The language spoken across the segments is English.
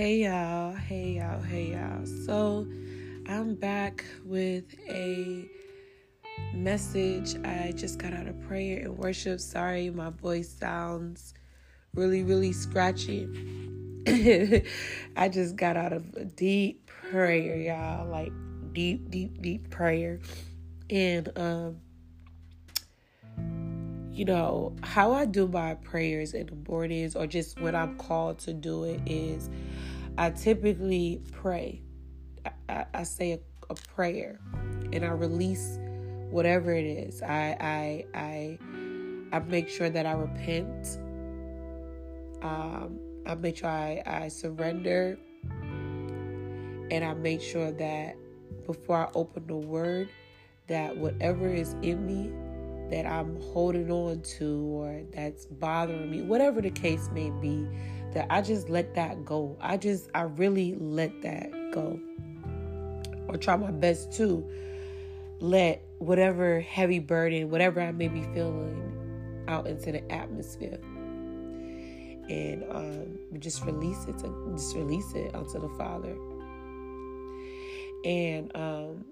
Hey y'all, hey y'all, hey y'all. So I'm back with a message. I just got out of prayer and worship. Sorry, my voice sounds really, really scratchy. I just got out of a deep prayer, y'all. Like deep, deep, deep prayer. And um you know, how I do my prayers in the mornings or just when I'm called to do it is I typically pray. I, I, I say a, a, prayer and I release whatever it is. I I I I make sure that I repent. Um, I make sure I, I surrender and I make sure that before I open the word that whatever is in me that I'm holding on to or that's bothering me, whatever the case may be, that I just let that go. I just, I really let that go. Or try my best to let whatever heavy burden, whatever I may be feeling out into the atmosphere. And um, just release it to just release it onto the Father. And um,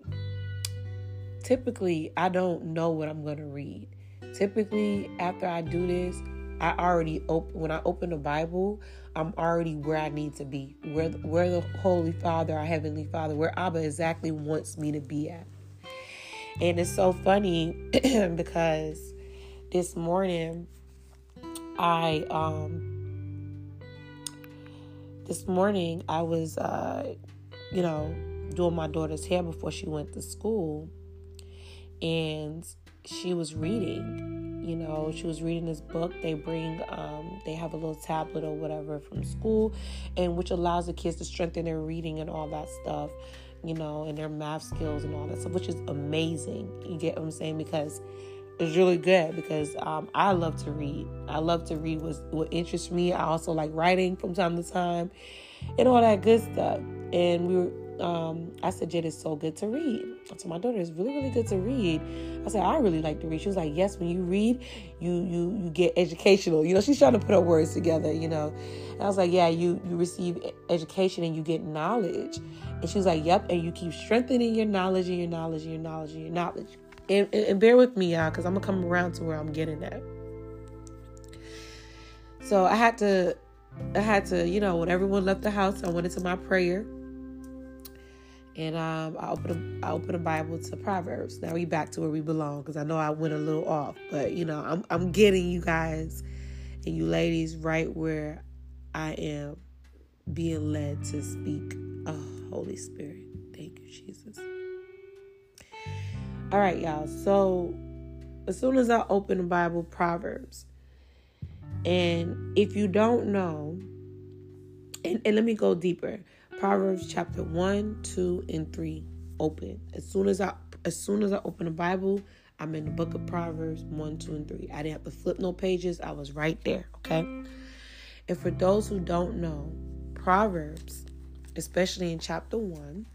typically I don't know what I'm going to read. Typically after I do this, I already open when I open the Bible, I'm already where I need to be. Where where the Holy Father, our heavenly Father, where Abba exactly wants me to be at. And it's so funny because this morning I um this morning I was uh you know doing my daughter's hair before she went to school and she was reading you know she was reading this book they bring um, they have a little tablet or whatever from school and which allows the kids to strengthen their reading and all that stuff you know and their math skills and all that stuff which is amazing you get what i'm saying because it's really good because um, I love to read. I love to read what, what interests me. I also like writing from time to time and all that good stuff. And we were um, I said, Jade, it's so good to read. I told my daughter, it's really, really good to read. I said, I really like to read. She was like, Yes, when you read, you you you get educational. You know, she's trying to put her words together, you know. And I was like, Yeah, you you receive education and you get knowledge. And she was like, Yep, and you keep strengthening your knowledge and your knowledge and your knowledge and your knowledge. And, and, and bear with me, y'all, because I'm gonna come around to where I'm getting at. So I had to I had to, you know, when everyone left the house, I went into my prayer and um, I open a, I open the Bible to Proverbs. Now we back to where we belong because I know I went a little off, but you know I'm I'm getting you guys and you ladies right where I am being led to speak. Oh, Holy Spirit, thank you, Jesus. All right, y'all. So as soon as I open the Bible, Proverbs, and if you don't know, and, and let me go deeper. Proverbs chapter 1, 2, and 3 open. As soon as I as soon as I open the Bible, I'm in the book of Proverbs 1, 2, and 3. I didn't have to flip no pages. I was right there, okay? And for those who don't know, Proverbs, especially in chapter 1,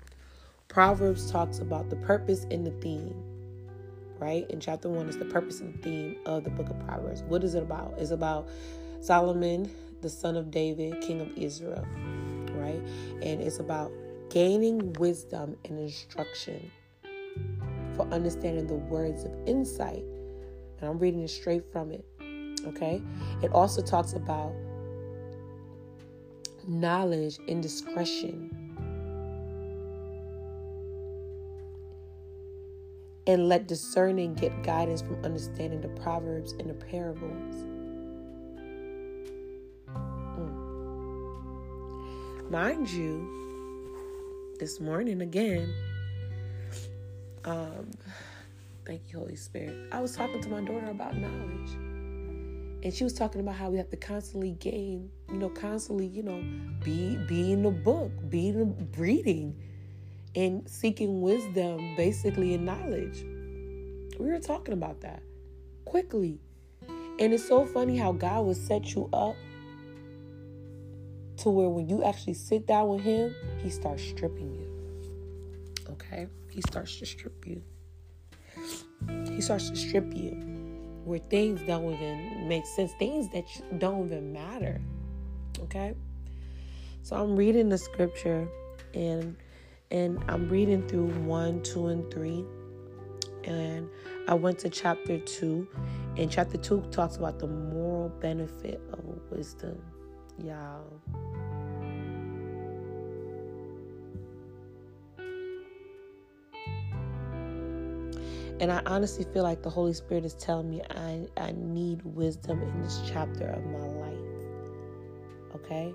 Proverbs talks about the purpose and the theme, right? In chapter 1 is the purpose and theme of the book of Proverbs. What is it about? It's about Solomon, the son of David, king of Israel right? And it's about gaining wisdom and instruction for understanding the words of insight. And I'm reading it straight from it. Okay? It also talks about knowledge and discretion. And let discerning get guidance from understanding the proverbs and the parables. Mind you, this morning again, um, thank you, Holy Spirit. I was talking to my daughter about knowledge. And she was talking about how we have to constantly gain, you know, constantly, you know, be be in the book, be the reading and seeking wisdom, basically in knowledge. We were talking about that quickly. And it's so funny how God will set you up to where when you actually sit down with him, he starts stripping you. Okay? He starts to strip you. He starts to strip you where things don't even make sense, things that don't even matter. Okay? So I'm reading the scripture and and I'm reading through 1, 2 and 3 and I went to chapter 2 and chapter 2 talks about the moral benefit of wisdom. Y'all. And I honestly feel like the Holy Spirit is telling me I, I need wisdom in this chapter of my life. Okay?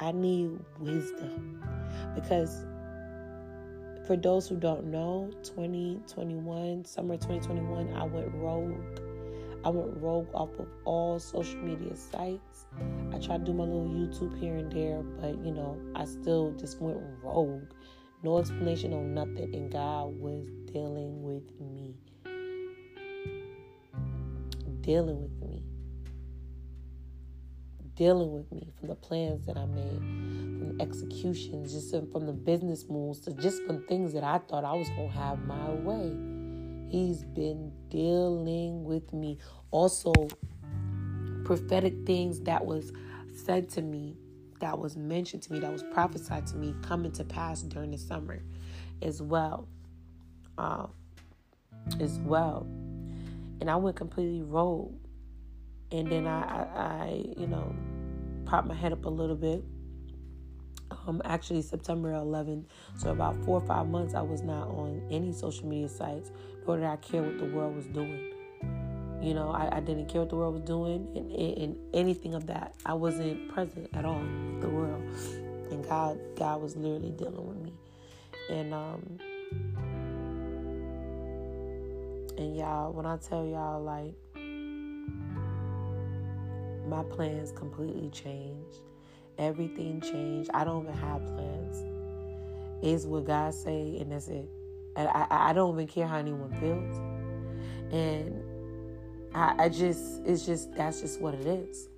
I need wisdom. Because for those who don't know, 2021, summer 2021, I went rogue. I went rogue off of all social media sites. I tried to do my little YouTube here and there, but you know, I still just went rogue. No explanation on nothing, and God was dealing with me. Dealing with me. Dealing with me from the plans that I made, from the executions, just from the business moves, to just from things that I thought I was going to have my way. He's been dealing with me. Also, prophetic things that was said to me, that was mentioned to me, that was prophesied to me, coming to pass during the summer as well. Uh, as well. And I went completely rogue. And then I, I, I you know, popped my head up a little bit um, actually September 11th. So about four or five months, I was not on any social media sites, nor did I care what the world was doing. You know, I, I didn't care what the world was doing and, and, anything of that. I wasn't present at all with the world, and God, God was literally dealing with me, and um, and y'all, when I tell y'all like my plans completely changed Everything changed. I don't even have plans. It's what God say, and that's it. I, I, I don't even care how anyone feels. And I, I just, it's just, that's just what it is.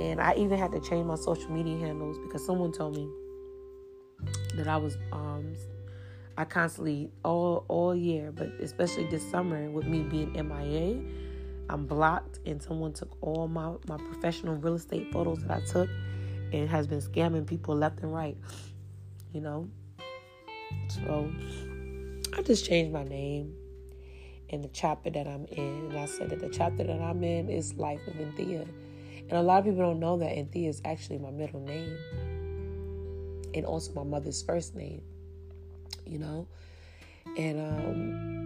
And I even had to change my social media handles because someone told me that I was, um, I constantly all all year, but especially this summer with me being MIA, I'm blocked, and someone took all my, my professional real estate photos that I took and has been scamming people left and right, you know. So I just changed my name and the chapter that I'm in. And I said that the chapter that I'm in is Life of Anthea. And a lot of people don't know that Anthea is actually my middle name and also my mother's first name, you know. And um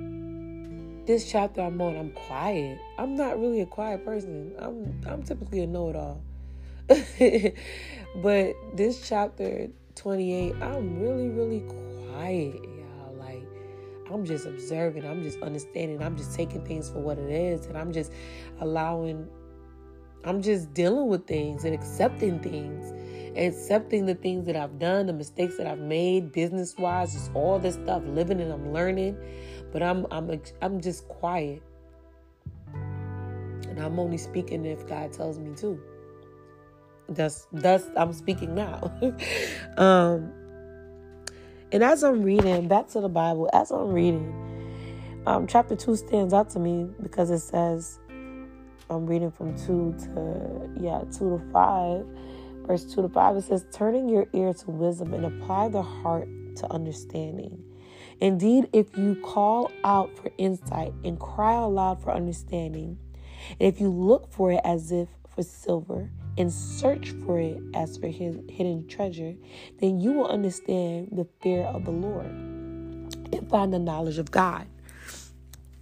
this chapter I'm on, I'm quiet. I'm not really a quiet person. I'm I'm typically a know-it-all. but this chapter 28, I'm really, really quiet, y'all. Like I'm just observing, I'm just understanding, I'm just taking things for what it is, and I'm just allowing I'm just dealing with things and accepting things. Accepting the things that I've done, the mistakes that I've made, business wise, just all this stuff, living and I'm learning but I'm I'm I'm just quiet. And I'm only speaking if God tells me to. Thus thus I'm speaking now. um and as I'm reading back to the Bible, as I'm reading, um, chapter two stands out to me because it says, I'm reading from two to yeah, two to five, verse two to five. It says, turning your ear to wisdom and apply the heart to understanding. Indeed, if you call out for insight and cry aloud for understanding, and if you look for it as if for silver and search for it as for his hidden treasure, then you will understand the fear of the Lord and find the knowledge of God.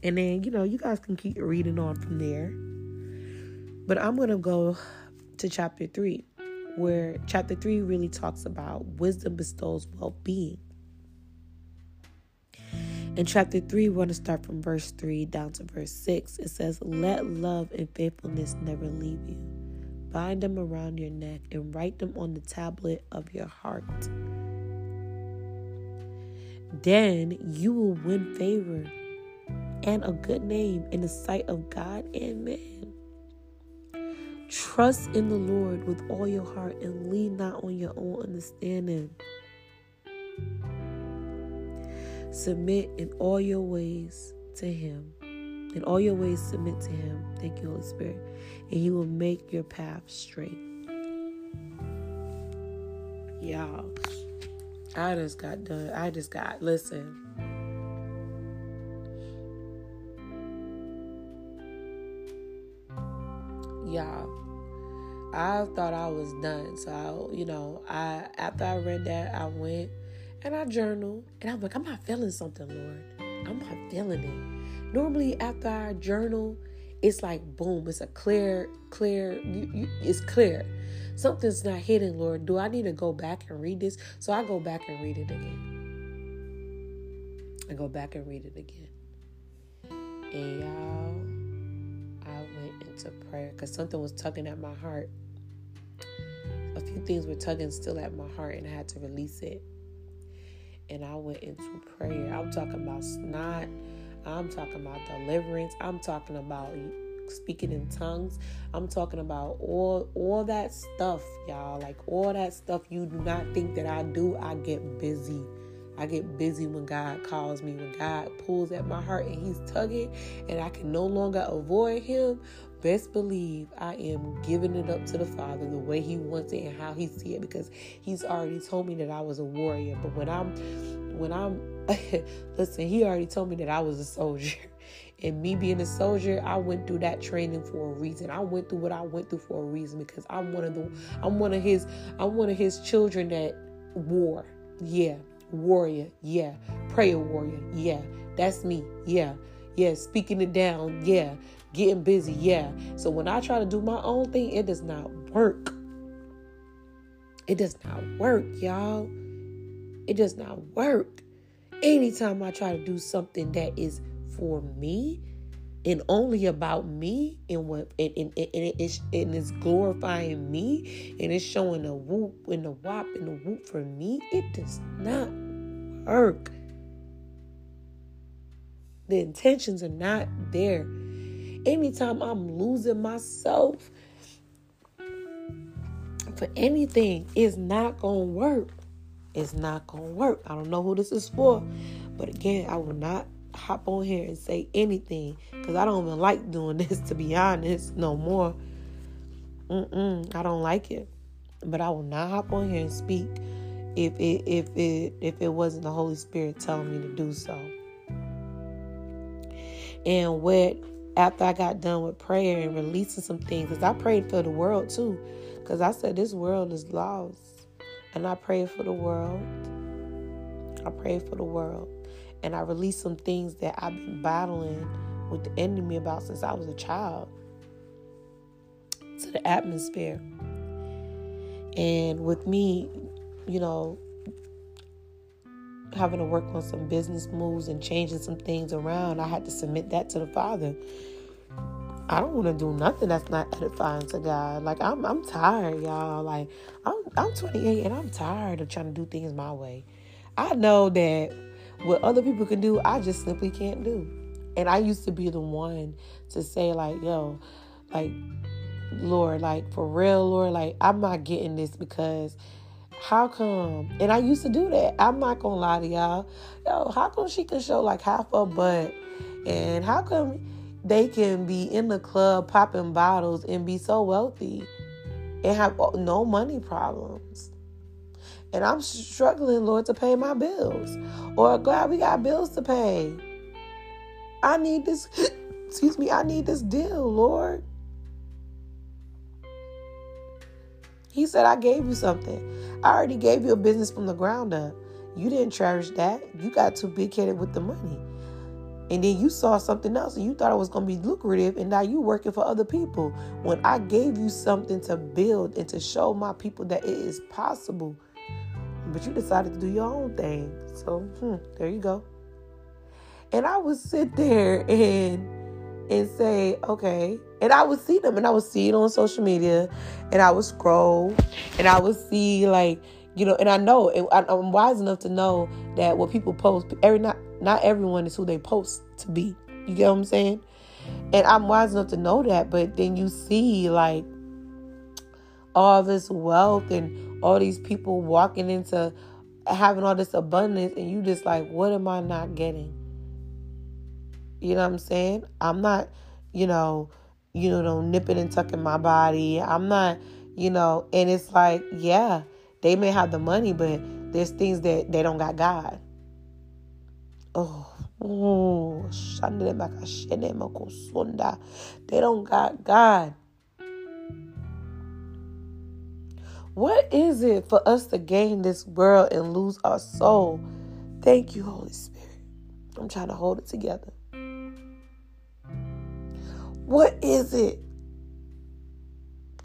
And then, you know, you guys can keep reading on from there. But I'm going to go to chapter 3, where chapter 3 really talks about wisdom bestows well being. In chapter 3, we're going to start from verse 3 down to verse 6. It says, Let love and faithfulness never leave you. Bind them around your neck and write them on the tablet of your heart. Then you will win favor and a good name in the sight of God and man. Trust in the Lord with all your heart and lean not on your own understanding. Submit in all your ways to Him. In all your ways, submit to Him. Thank you, Holy Spirit. And He will make your path straight. Y'all, I just got done. I just got, listen. Y'all, I thought I was done. So, I, you know, I after I read that, I went and I journaled. And I'm like, I'm not feeling something, Lord. I'm not feeling it. Normally, after I journal, it's like boom, it's a clear, clear, you, you, it's clear. Something's not hidden, Lord. Do I need to go back and read this? So I go back and read it again. I go back and read it again. And y'all, Into prayer because something was tugging at my heart. A few things were tugging still at my heart, and I had to release it. And I went into prayer. I'm talking about snot. I'm talking about deliverance. I'm talking about speaking in tongues. I'm talking about all all that stuff, y'all. Like all that stuff you do not think that I do. I get busy. I get busy when God calls me, when God pulls at my heart and He's tugging, and I can no longer avoid Him. Best believe I am giving it up to the Father the way He wants it and how He see it because He's already told me that I was a warrior. But when I'm, when I'm, listen, He already told me that I was a soldier. And me being a soldier, I went through that training for a reason. I went through what I went through for a reason because I'm one of the I'm one of his I'm one of his children that war. Yeah. Warrior. Yeah. Prayer warrior. Yeah. That's me. Yeah. Yeah. Speaking it down. Yeah. Getting busy. Yeah. So when I try to do my own thing, it does not work. It does not work, y'all. It does not work. Anytime I try to do something that is for me and only about me and what and, and, and, it's, and it's glorifying me and it's showing the whoop and the whop and the whoop for me, it does not work. The intentions are not there. Anytime I'm losing myself for anything, it's not gonna work. It's not gonna work. I don't know who this is for, but again, I will not hop on here and say anything because I don't even like doing this to be honest no more. Mm-mm, I don't like it, but I will not hop on here and speak if it if it if it wasn't the Holy Spirit telling me to do so. And what after I got done with prayer and releasing some things, because I prayed for the world too, because I said this world is lost, and I prayed for the world. I prayed for the world and I released some things that I've been battling with the enemy about since I was a child to the atmosphere. And with me, you know, having to work on some business moves and changing some things around, I had to submit that to the Father. I don't want to do nothing that's not edifying to God. Like I'm, I'm tired, y'all. Like I'm, I'm 28 and I'm tired of trying to do things my way. I know that what other people can do, I just simply can't do. And I used to be the one to say, like, yo, like, Lord, like, for real, Lord, like, I'm not getting this because how come? And I used to do that. I'm not gonna lie to y'all. Yo, how come she can show like half a butt? And how come they can be in the club popping bottles and be so wealthy and have oh, no money problems? And I'm struggling, Lord, to pay my bills. Or God, we got bills to pay. I need this, excuse me, I need this deal, Lord. He said, I gave you something. I already gave you a business from the ground up. You didn't cherish that. You got too big headed with the money. And then you saw something else and you thought it was going to be lucrative, and now you working for other people. When I gave you something to build and to show my people that it is possible but you decided to do your own thing. So, hmm, there you go. And I would sit there and and say, okay. And I would see them and I would see it on social media and I would scroll and I would see like, you know, and I know and I'm wise enough to know that what people post, every not not everyone is who they post to be. You get what I'm saying? And I'm wise enough to know that, but then you see like all this wealth and all these people walking into having all this abundance and you just like what am i not getting you know what i'm saying i'm not you know you know nipping and tucking my body i'm not you know and it's like yeah They may have the money, but there's things that they don't got God. Oh, they don't got God. What is it for us to gain this world and lose our soul? Thank you, Holy Spirit. I'm trying to hold it together. What is it?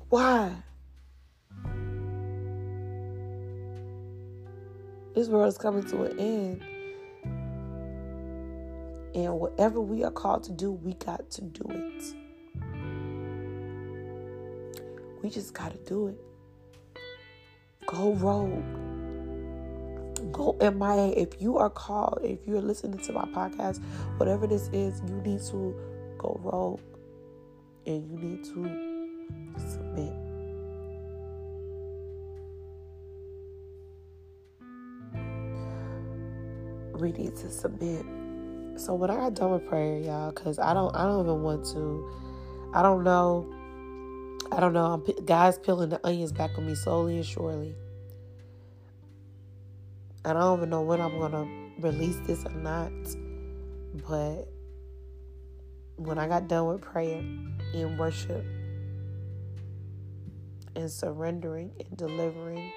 Why? This world is coming to an end. And whatever we are called to do, we got to do it. We just got to do it. Go rogue. Go MIA. If you are called, if you're listening to my podcast, whatever this is, you need to go rogue. And you need to submit. We need to submit. So when I got done with prayer, y'all, because I don't, I don't even want to. I don't know I don't know. I'm, God's peeling the onions back on me slowly and surely. And I don't even know when I'm going to release this or not. But when I got done with prayer and worship and surrendering and delivering,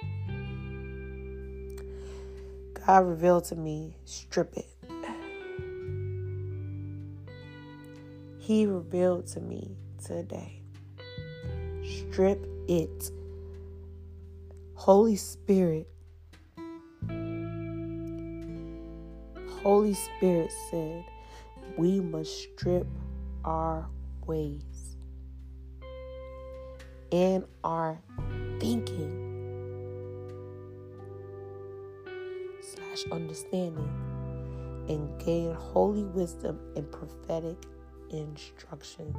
God revealed to me, strip it. He revealed to me today strip it. Holy Spirit, Holy Spirit said, we must strip our ways and our thinking slash understanding and gain holy wisdom and prophetic instruction.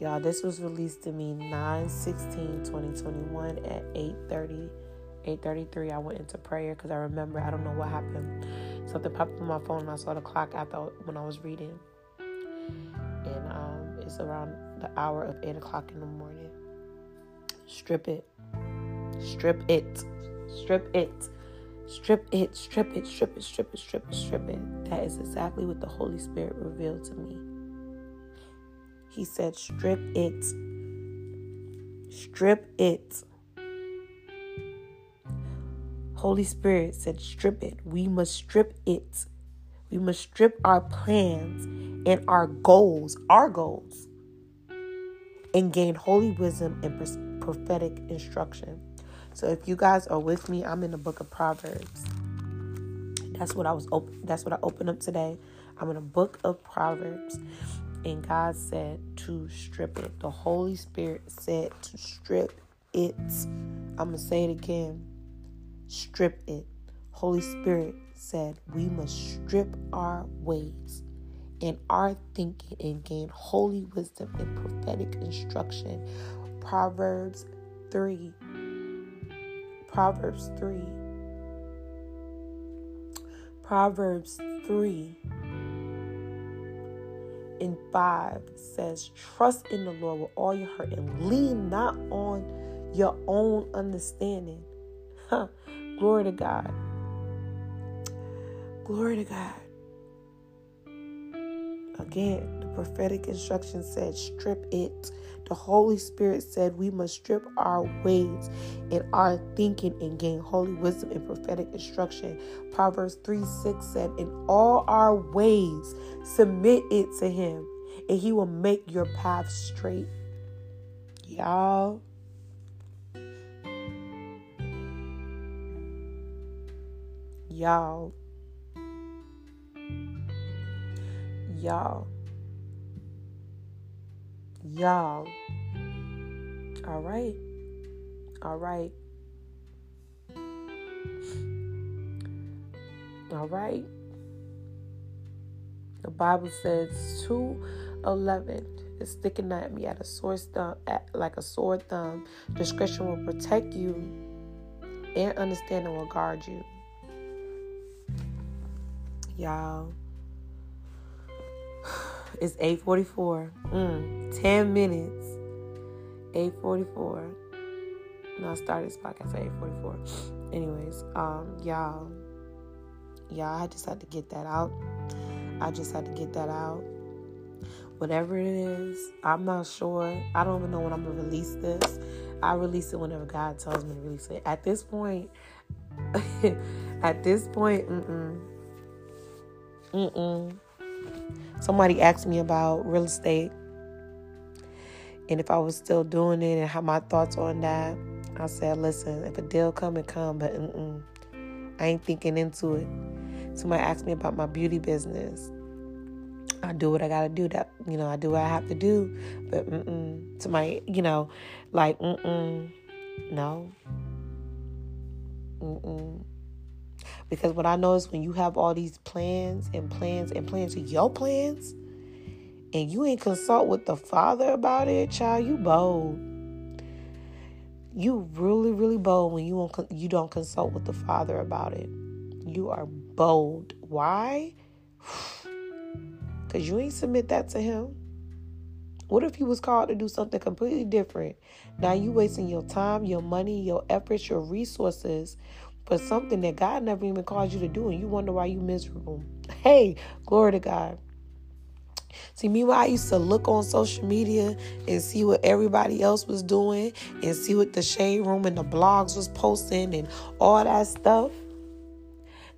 Y'all, this was released to me 9 16 2021 at 8 30. 8:33 I went into prayer because I remember I don't know what happened. Something popped on my phone and I saw the clock after when I was reading. And um, it's around the hour of 8 o'clock in the morning. Strip it. Strip it. Strip it. Strip it. Strip it. Strip it. Strip it. Strip it. Strip it. That is exactly what the Holy Spirit revealed to me. He said, strip it. Strip it. Holy Spirit said, strip it. We must strip it. We must strip our plans and our goals, our goals, and gain holy wisdom and prophetic instruction. So if you guys are with me, I'm in the book of Proverbs. That's what I was op- that's what I opened up today. I'm in a book of Proverbs. And God said to strip it. The Holy Spirit said to strip it. I'm going to say it again. Strip it. Holy Spirit said we must strip our ways and our thinking and gain holy wisdom and prophetic instruction. Proverbs 3. Proverbs 3. Proverbs 3 in 5 says, Trust in the Lord with all your heart and lean not on your own understanding. Glory to God. Glory to God. Again, the prophetic instruction said, Strip it. The Holy Spirit said we must strip our ways and our thinking and gain holy wisdom and prophetic instruction. Proverbs 3 6 said, In all our ways, submit it to Him, and He will make your path straight. Y'all. Y'all. Y'all. Y'all. All right. All right. All right. The Bible says 211 is sticking at me at a sword thumb, at, like a sword thumb. Discretion will protect you, and understanding will guard you. Y'all. It's 8:44. Mm, 10 minutes. 844. No, I started this podcast at 844. Anyways, um, y'all, y'all, I just had to get that out. I just had to get that out. Whatever it is, I'm not sure. I don't even know when I'm gonna release this. I release it whenever God tells me to release it. At this point, at this point, mm-mm. Mm-mm. Somebody asked me about real estate and if I was still doing it and how my thoughts on that. I said, listen, if a deal come, it come, but mm-mm. I ain't thinking into it. Somebody asked me about my beauty business. I do what I gotta do. That you know, I do what I have to do. But mm-mm. Somebody, you know, like mm-mm. No. Mm-mm. Because what I know is when you have all these plans and plans and plans, your plans, and you ain't consult with the father about it, child, you bold. You really, really bold when you won't, you don't consult with the father about it. You are bold. Why? Because you ain't submit that to him. What if he was called to do something completely different? Now you wasting your time, your money, your efforts, your resources for something that God never even called you to do, and you wonder why you miserable. Hey, glory to God. See, meanwhile, I used to look on social media and see what everybody else was doing and see what the shade room and the blogs was posting and all that stuff.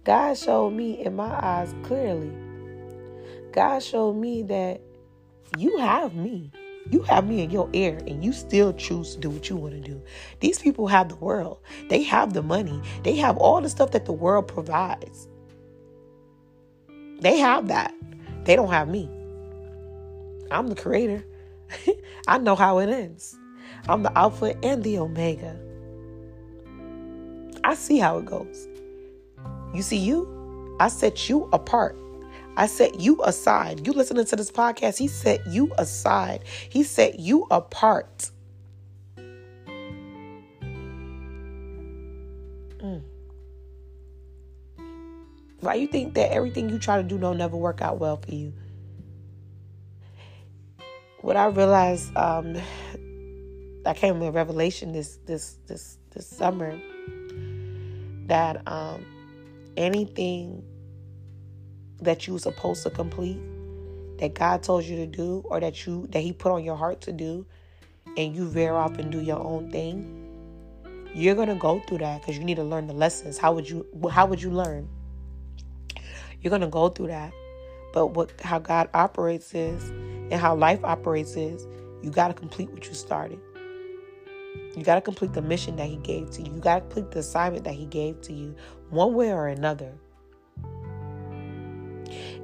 God showed me in my eyes clearly. God showed me that you have me. You have me in your ear and you still choose to do what you want to do. These people have the world. They have the money. They have all the stuff that the world provides. They have that. They don't have me. I'm the creator. I know how it ends. I'm the Alpha and the Omega. I see how it goes. You see, you, I set you apart. I set you aside. You listening to this podcast, He set you aside. He set you apart. Mm. Why you think that everything you try to do don't never work out well for you? what I realized, um, I came with a revelation this this this this summer that um, anything that you were supposed to complete, that God told you to do, or that you that He put on your heart to do, and you veer off and do your own thing, you're gonna go through that because you need to learn the lessons. How would you How would you learn? You're gonna go through that, but what how God operates is and how life operates is you got to complete what you started. You got to complete the mission that He gave to you. You got to complete the assignment that He gave to you, one way or another.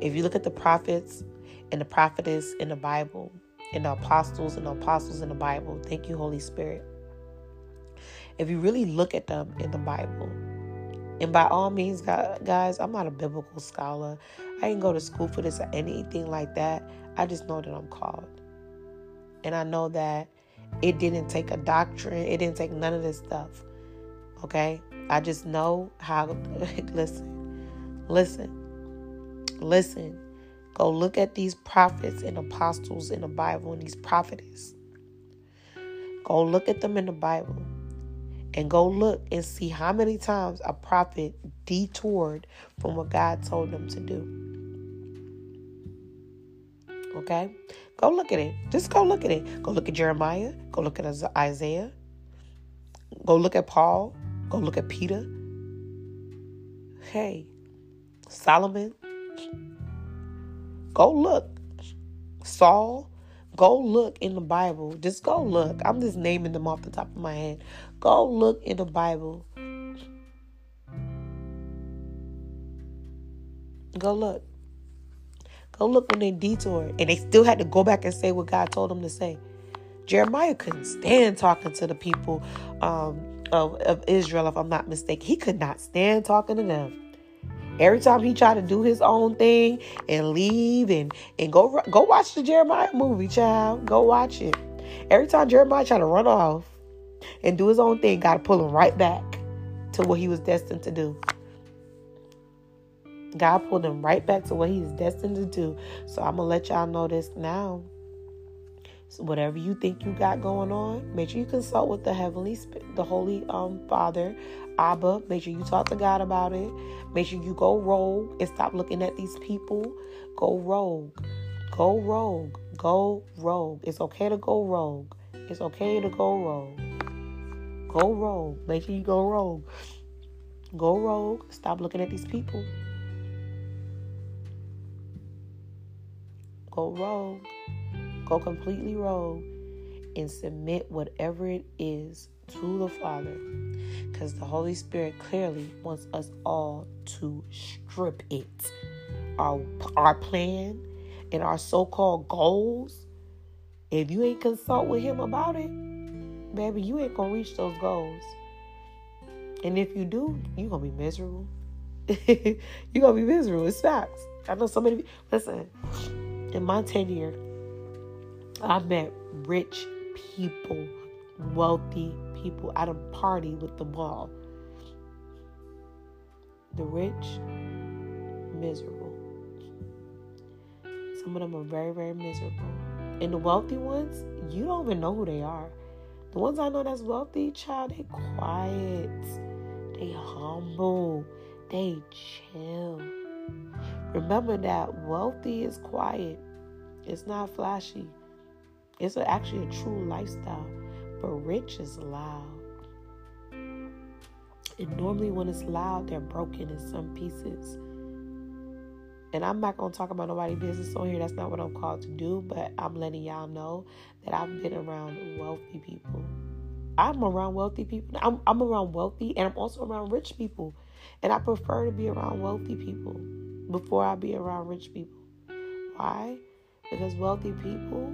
If you look at the prophets and the prophetess in the Bible, and the apostles and the apostles in the Bible, thank you, Holy Spirit. If you really look at them in the Bible, and by all means, guys, I'm not a biblical scholar. I didn't go to school for this or anything like that. I just know that I'm called. And I know that it didn't take a doctrine, it didn't take none of this stuff. Okay? I just know how. listen, listen, listen. Go look at these prophets and apostles in the Bible and these prophetess. Go look at them in the Bible and go look and see how many times a prophet detoured from what God told them to do. Okay? Go look at it. Just go look at it. Go look at Jeremiah. Go look at Isaiah. Go look at Paul. Go look at Peter. Hey, Solomon. Go look. Saul. Go look in the Bible. Just go look. I'm just naming them off the top of my head. Go look in the Bible. Go look. Go look when they detoured. And they still had to go back and say what God told them to say. Jeremiah couldn't stand talking to the people um, of, of Israel, if I'm not mistaken. He could not stand talking to them. Every time he tried to do his own thing and leave and, and go go watch the Jeremiah movie, child. Go watch it. Every time Jeremiah tried to run off and do his own thing, God pull him right back to what he was destined to do. God pulled him right back to what he's destined to do. So I'm to let y'all know this now. So whatever you think you got going on, make sure you consult with the heavenly, the Holy um, Father, Abba. Make sure you talk to God about it. Make sure you go rogue and stop looking at these people. Go rogue. Go rogue. Go rogue. It's okay to go rogue. It's okay to go rogue. Go rogue. Make sure you go rogue. Go rogue. Stop looking at these people. Go rogue. Go completely rogue and submit whatever it is to the Father. Because the Holy Spirit clearly wants us all to strip it. Our, our plan and our so called goals. If you ain't consult with Him about it, baby, you ain't gonna reach those goals. And if you do, you're gonna be miserable. you're gonna be miserable. It's facts. I know so many. Listen, in my tenure, I met rich people, wealthy people at a party with the all. The rich, miserable. Some of them are very, very miserable. And the wealthy ones, you don't even know who they are. The ones I know that's wealthy, child, they quiet, they humble, they chill. Remember that wealthy is quiet. It's not flashy. It's actually a true lifestyle. But rich is loud. And normally when it's loud, they're broken in some pieces. And I'm not gonna talk about nobody's business on here. That's not what I'm called to do. But I'm letting y'all know that I've been around wealthy people. I'm around wealthy people. I'm, I'm around wealthy, and I'm also around rich people. And I prefer to be around wealthy people before I be around rich people. Why? Because wealthy people,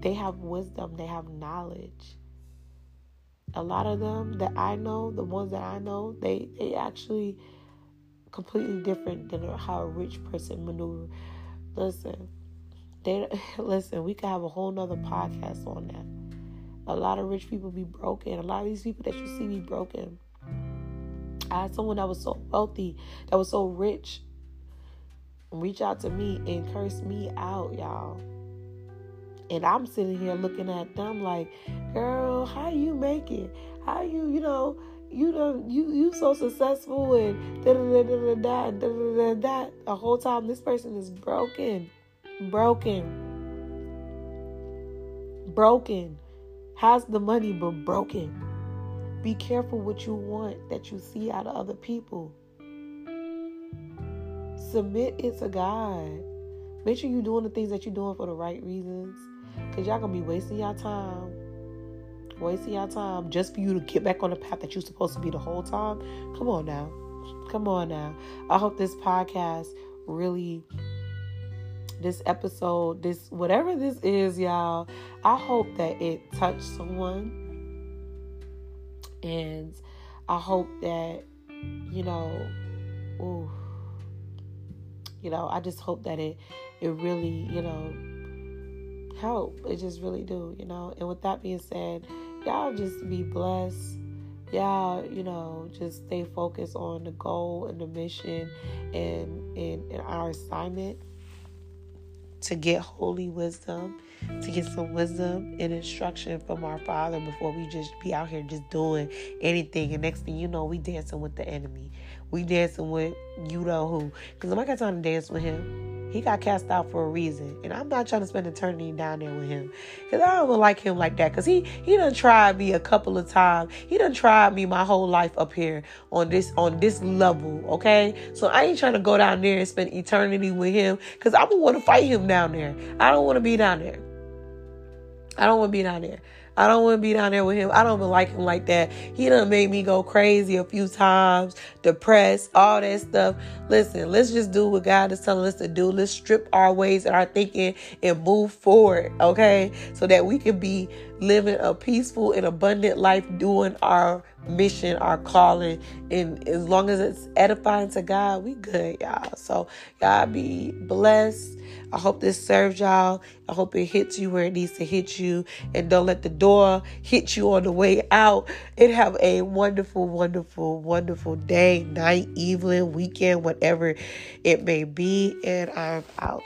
they have wisdom, they have knowledge. A lot of them that I know, the ones that I know, they they actually completely different than how a rich person maneuver. Listen, they listen. We could have a whole nother podcast on that. A lot of rich people be broken. A lot of these people that you see be broken. I had someone that was so wealthy, that was so rich, reach out to me and curse me out, y'all. And I'm sitting here looking at them like, girl, how you make it? How you, you know, you don't you you so successful and da da da da da da da da da the whole time this person is broken broken broken has the money but broken be careful what you want that you see out of other people submit it to god make sure you're doing the things that you're doing for the right reasons because y'all gonna be wasting your time wasting your time just for you to get back on the path that you're supposed to be the whole time. Come on now. Come on now. I hope this podcast really this episode, this whatever this is, y'all, I hope that it touched someone. And I hope that, you know, ooh, you know, I just hope that it it really, you know, help. It just really do, you know. And with that being said, y'all just be blessed. Y'all, you know, just stay focused on the goal and the mission and, and, and our assignment to get holy wisdom, to get some wisdom and instruction from our Father before we just be out here just doing anything. And next thing you know, we dancing with the enemy. We dancing with you know who. Because I got time to dance with him. He got cast out for a reason, and I'm not trying to spend eternity down there with him, cause I don't like him like that. Cause he he done tried me a couple of times. He done tried me my whole life up here on this on this level. Okay, so I ain't trying to go down there and spend eternity with him, cause I'm gonna want to fight him down there. I don't want to be down there. I don't want to be down there. I don't want to be down there with him. I don't even like him like that. He done made me go crazy a few times, depressed, all that stuff. Listen, let's just do what God is telling us to do. Let's strip our ways and our thinking and move forward, okay? So that we can be living a peaceful and abundant life doing our mission, our calling. And as long as it's edifying to God, we good, y'all. So y'all be blessed. I hope this serves y'all. I hope it hits you where it needs to hit you. And don't let the door hit you on the way out. And have a wonderful, wonderful, wonderful day, night, evening, weekend, whatever it may be. And I'm out.